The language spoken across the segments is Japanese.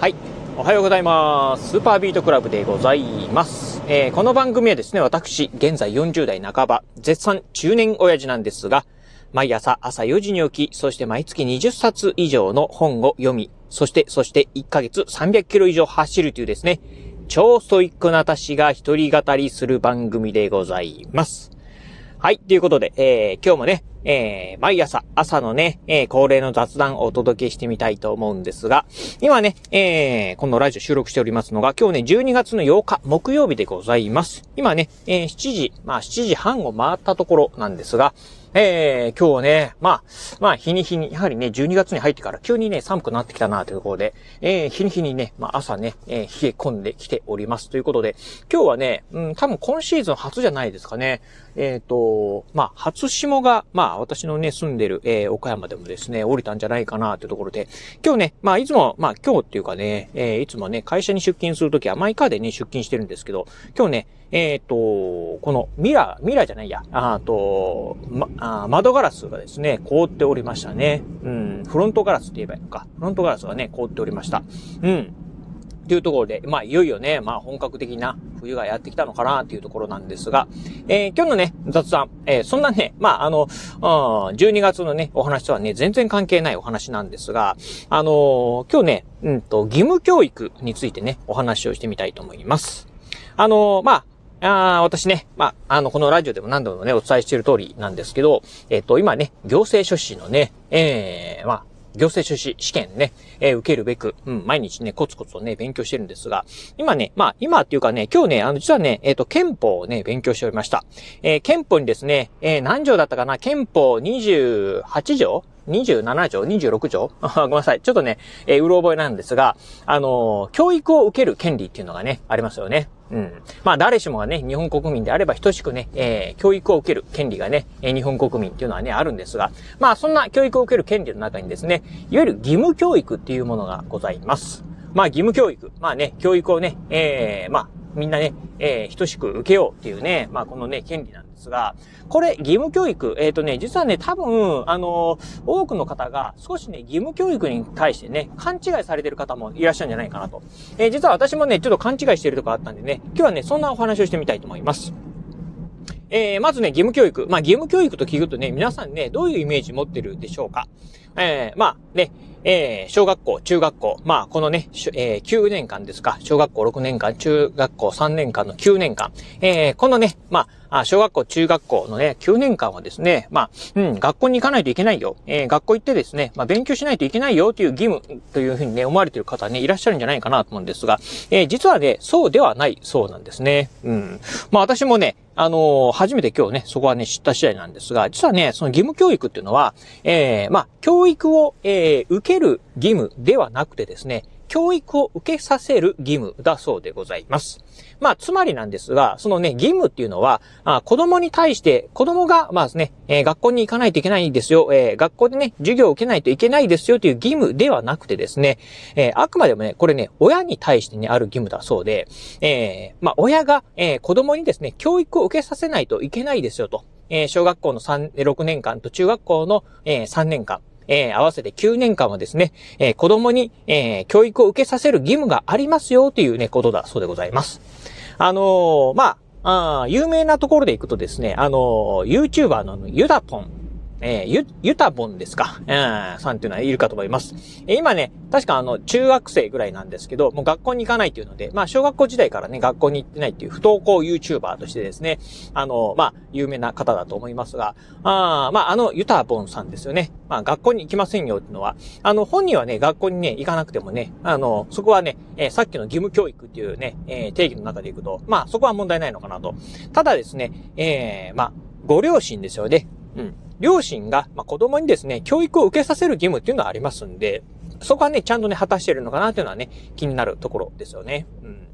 はい。おはようございます。スーパービートクラブでございます。えーこの番組はですね、私、現在40代半ば、絶賛中年親父なんですが、毎朝朝4時に起き、そして毎月20冊以上の本を読み、そして、そして1ヶ月300キロ以上走るというですね、超ストイックな私が一人語りする番組でございます。はい。ということで、えー今日もね、えー毎朝、朝のね、えー恒例の雑談をお届けしてみたいと思うんですが、今ね、えーこのラジオ収録しておりますのが、今日ね、12月の8日、木曜日でございます。今ね、えー7時、まあ7時半を回ったところなんですが、えー今日はね、まあ、まあ、日に日に、やはりね、12月に入ってから急にね、寒くなってきたなというところで、えー日に日にね、まあ朝ね、えー冷え込んできておりますということで、今日はね、うん、多分今シーズン初じゃないですかね。えっ、と、まあ、初霜が、まあ、あ私のね、住んでる、えー岡山でもですね、降りたんじゃないかなというところで、今日ね、まあ、いつも、まあ、今日っていうかね、えーいつもね、会社に出勤するときはマイカーでね、出勤してるんですけど、今日ね、えっ、と、このミラー、ミラーじゃないや、あと、ま、あ窓ガラスがですね、凍っておりましたね。うん、フロントガラスって言えばいいのか。フロントガラスがね、凍っておりました。うん。というところで、まあ、いよいよね、まあ、本格的な冬がやってきたのかなっていうところなんですが、えー今日のね、雑談、えーそんなね、まあ、あの、うん12月のね、お話とはね、全然関係ないお話なんですが、あのー今日ね、うんと、義務教育についてね、お話をしてみたいと思います。あのまあ、あ私ね、まあ、あの、このラジオでも何度もね、お伝えしている通りなんですけど、えっ、と、今ね、行政書士のね、えーまあ、行政書士試験ね、えー受けるべく、うん、毎日ね、コツコツとね、勉強してるんですが、今ね、まあ、今っていうかね、今日ね、あの、実はね、えっ、と、憲法をね、勉強しておりました。えー憲法にですね、えー何条だったかな？憲法28条？?27 条 ?26 条？ごめんなさい。ちょっとね、えーうろ覚えなんですが、あのー教育を受ける権利っていうのがね、ありますよね。うん。まあ、誰しもがね、日本国民であれば等しくね、えー教育を受ける権利がね、えー日本国民っていうのはね、あるんですが、まあ、そんな教育を受ける権利の中にですね、いわゆる義務教育っていうものがございます。まあ、義務教育。まあね、教育をね、えーまあ、みんなね、えー等しく受けようっていうね、まあ、このね、権利なんですですが、これ、義務教育、えっ、とね、実はね、多分、あの多くの方が少しね、義務教育に対してね、勘違いされてる方もいらっしゃるんじゃないかなと。えー実は私もね、ちょっと勘違いしてるとこあったんでね、今日はね、そんなお話をしてみたいと思います。えーまずね、義務教育。まあ、義務教育と聞くとね、皆さんね、どういうイメージ持ってるでしょうかえーまあね、えー小学校、中学校、まあ、このね、えー9年間ですか、小学校6年間、中学校3年間の9年間、えーこのね、まあ、あ小学校、中学校のね、9年間はですね、まあ、うん、学校に行かないといけないよ。えー学校行ってですね、まあ、勉強しないといけないよという義務というふうにね、思われている方ね、いらっしゃるんじゃないかなと思うんですが、えー実はね、そうではないそうなんですね。うん。まあ、私もね、あのー初めて今日ね、そこはね、知った次第なんですが、実はね、その義務教育っていうのは、えーまあ、教育を、えー受ける義務ではなくてですね、教育を受けさせる義務だそうでございます。まあ、つまりなんですが、そのね、義務っていうのは、あ子供に対して、子供が、まあですね、えー学校に行かないといけないんですよ、えー学校でね、授業を受けないといけないですよという義務ではなくてですね、えーあくまでもね、これね、親に対してね、ある義務だそうで、えまあ、親が、え子供にですね、教育を受けさせないといけないですよと。え小学校の3、6年間と中学校の、え3年間。えー合わせて9年間はですね、えー子供に、えー教育を受けさせる義務がありますよというね、ことだそうでございます。あのーまあ、あ有名なところで行くとですね、あのー YouTuber のユダポン、えーゆ、ユタボンですか、うん、さんっていうのはいるかと思います。えー今ね、確かあの、中学生ぐらいなんですけど、もう学校に行かないっていうので、まあ、小学校時代からね、学校に行ってないっていう不登校 YouTuber としてですね、あの、まあ、有名な方だと思いますが、あーまあ、あの、ユタボンさんですよね。まあ、学校に行きませんよっていうのは、あの、本人はね、学校にね、行かなくてもね、あの、そこはね、えーさっきの義務教育っていうね、えー定義の中でいくと、まあ、そこは問題ないのかなと。ただですね、えーまあ、ご両親ですよね。うん。両親が、まあ、子供にですね、教育を受けさせる義務っていうのはありますんで、そこはね、ちゃんとね、果たしてるのかなっていうのはね、気になるところですよね。うん。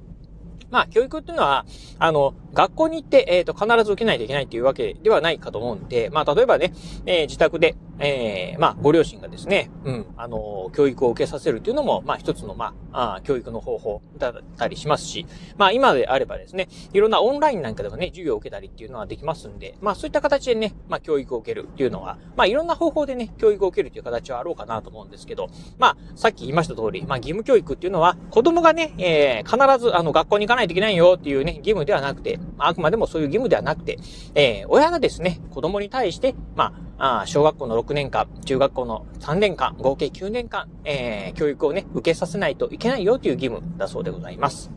まあ、教育っていうのは、あの、学校に行って、えっ、と、必ず受けないといけないっていうわけではないかと思うんで、まあ、例えばね、えー自宅で、ええー、まあ、ご両親がですね、うん、あの、教育を受けさせるっていうのも、まあ、一つの、まあ、あ教育の方法だったりしますし、まあ、今であればですね、いろんなオンラインなんかでもね、授業を受けたりっていうのはできますんで、まあ、そういった形でね、まあ、教育を受けるっていうのは、まあ、いろんな方法でね、教育を受けるという形はあろうかなと思うんですけど、まあ、さっき言いました通り、まあ、義務教育っていうのは、子供がね、えー、必ず、あの、学校に行かないといけないよっていうね、義務ではなくて、あくまでもそういう義務ではなくて、えー、親がですね、子供に対して、まあ、あ小学校の6年間、中学校の3年間、合計9年間、えー、教育をね、受けさせないといけないよという義務だそうでございます。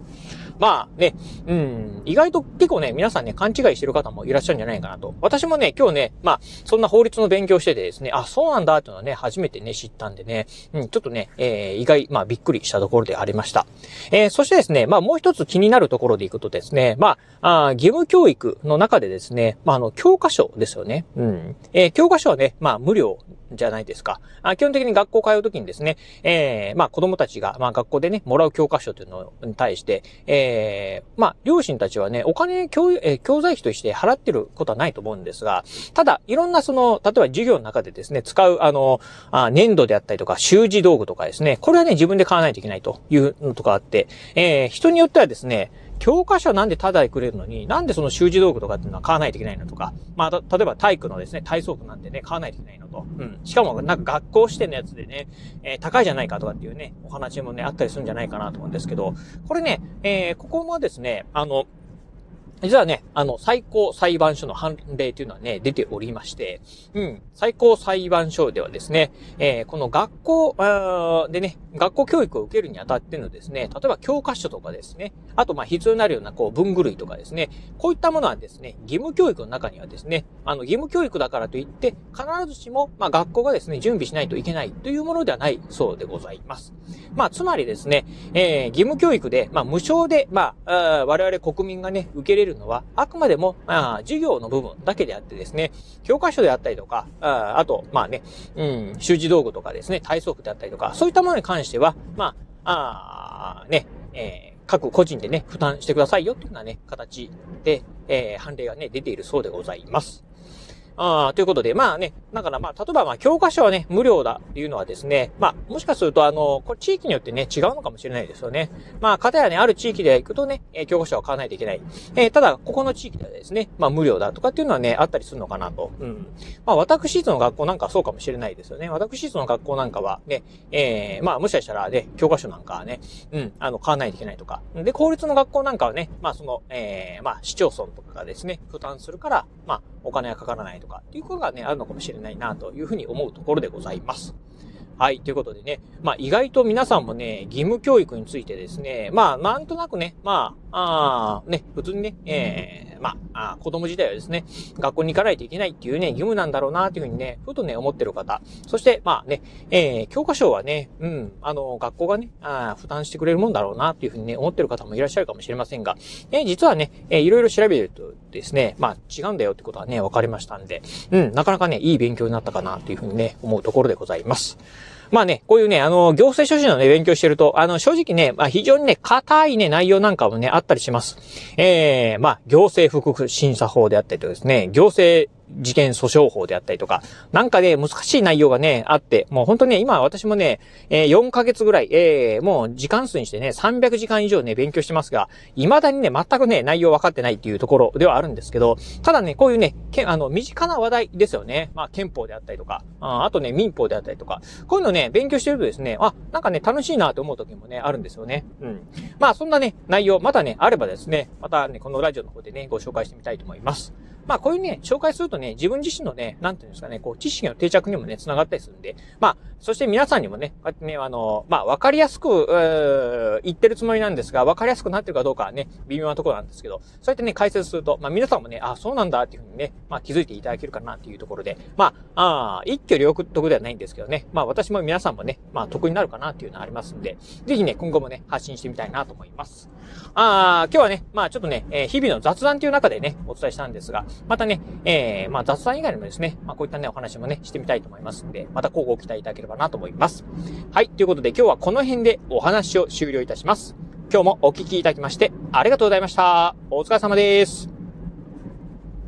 まあね、うん、意外と結構ね、皆さんね、勘違いしてる方もいらっしゃるんじゃないかなと。私もね、今日ね、まあ、そんな法律の勉強しててですね、あ、そうなんだっていうのはね、初めてね、知ったんでね、うん、ちょっとね、えー、意外、まあ、びっくりしたところでありました。えー、そしてですね、まあ、もう一つ気になるところでいくとですね、まあ、あ義務教育の中でですね、まあ、あの、教科書ですよね。うん。えー、教科書はね、まあ、無料じゃないですか。あ基本的に学校通うときにですね、えー、まあ子供たちが、まあ学校でね、もらう教科書というのに対して、えー、まあ両親たちはね、お金教、えー、教材費として払ってることはないと思うんですが、ただ、いろんなその、例えば授業の中でですね、使う、あの、あ粘土であったりとか、習字道具とかですね、これはね、自分で買わないといけないというのとかあって、えー、人によってはですね、教科書なんでタダでくれるのに、なんでその習字道具とかっていうのは買わないといけないのとか、まあ、例えば体育のですね、体操服なんてね、買わないといけないのと。うん。しかも、なんか学校指定のやつでね、えー、高いじゃないかとかっていうね、お話もね、あったりするんじゃないかなと思うんですけど、これね、えー、ここもですね、あの、実はね、あの、最高裁判所の判例というのはね、出ておりまして、うん、最高裁判所ではですね、えー、この学校でね、学校教育を受けるにあたってのですね、例えば教科書とかですね、あとまあ必要になるようなこう文具類とかですね、こういったものはですね、義務教育の中にはですね、あの義務教育だからといって、必ずしもまあ学校がですね、準備しないといけないというものではないそうでございます。まあつまりですね、えー、義務教育で、まあ無償で、まあ、我々国民がね、受けれるるのは、あくまでも、あ授業の部分だけであってですね、教科書であったりとか、ああと、まあね、うん、習字道具とかですね、体操服であったりとか、そういったものに関しては、まあ、あね、えー、各個人でね、負担してくださいよっていうようなね、形で、えー、判例がね、出ているそうでございます。ああ、ということで、まあね、だからまあ、例えばまあ、教科書はね、無料だっていうのはですね、まあ、もしかするとあの、これ地域によってね、違うのかもしれないですよね。まあ、かたやね、ある地域で行くとね、え教科書は買わないといけない。えー、ただ、ここの地域ではですね、まあ、無料だとかっていうのはね、あったりするのかなと。うん。まあ、私立の学校なんかそうかもしれないですよね。私立の学校なんかはね、えー、まあ、もしかしたらね、教科書なんかはね、うん、あの、買わないといけないとか。で、公立の学校なんかはね、まあ、その、えー、まあ、市町村とかがですね、負担するから、まあ、お金がかからないとかかっていうことがね、あるのかもしれないなというふうに思うところでございます。はい。ということでね。まあ、意外と皆さんもね、義務教育についてですね、まあ、なんとなくね、まあ、あね、普通にね、えー、まあ、子供時代はですね、学校に行かないといけないっていうね、義務なんだろうなっていうふうにね、ふとね、思ってる方。そして、まあね、えー、教科書はね、うん、あの、学校がね、あ負担してくれるもんだろうなっていうふうにね、思ってる方もいらっしゃるかもしれませんが、えー、実はね、えー、いろいろ調べるとですね、まあ、違うんだよってことはね、分かりましたんで、うん、なかなかね、いい勉強になったかなというふうにね、思うところでございます。まあね、こういうね、あの、行政書士のね、勉強してると、あの、正直ね、まあ非常にね、硬いね、内容なんかもね、あったりします。ええー、まあ、行政復審査法であったりとですね、行政事件訴訟法であったりとか、なんかね、難しい内容がね、あって、もう本当ね、今私もね、えー、4ヶ月ぐらい、えー、もう時間数にしてね、300時間以上ね、勉強してますが、未だにね、全くね、内容分かってないっていうところではあるんですけど、ただね、こういうね、けあの、身近な話題ですよね。まあ、憲法であったりとか、ああとね、民法であったりとか、こういうのね、勉強してるとですね、あ、なんかね、楽しいなと思う時もね、あるんですよね。うん。まあ、そんなね、内容、またね、あればですね、またね、このラジオの方でね、ご紹介してみたいと思います。まあこういうね、紹介するとね、自分自身のね、なんていうんですかね、こう、知識の定着にもね、繋がったりするんで、まあ、そして皆さんにもね、こうやってね、あの、まあ、わかりやすく、言ってるつもりなんですが、わかりやすくなってるかどうかはね、微妙なところなんですけど、そうやってね、解説すると、まあ、皆さんもね、あ、そうなんだっていうふうにね、まあ、気づいていただけるかなっていうところで、まあ、あ一挙両得ではないんですけどね、まあ、私も皆さんもね、まあ、得になるかなっていうのはありますんで、ぜひね、今後もね、発信してみたいなと思います。ああ今日はね、まあ、ちょっとね、えー、日々の雑談という中でね、お伝えしたんですが、またね、えー、まあ、雑談以外にもですね、まあ、こういったね、お話もね、してみたいと思いますんで、また今後ご期待いただければなと思います。はい。ということで今日はこの辺でお話を終了いたします。今日もお聞きいただきましてありがとうございました。お疲れ様です。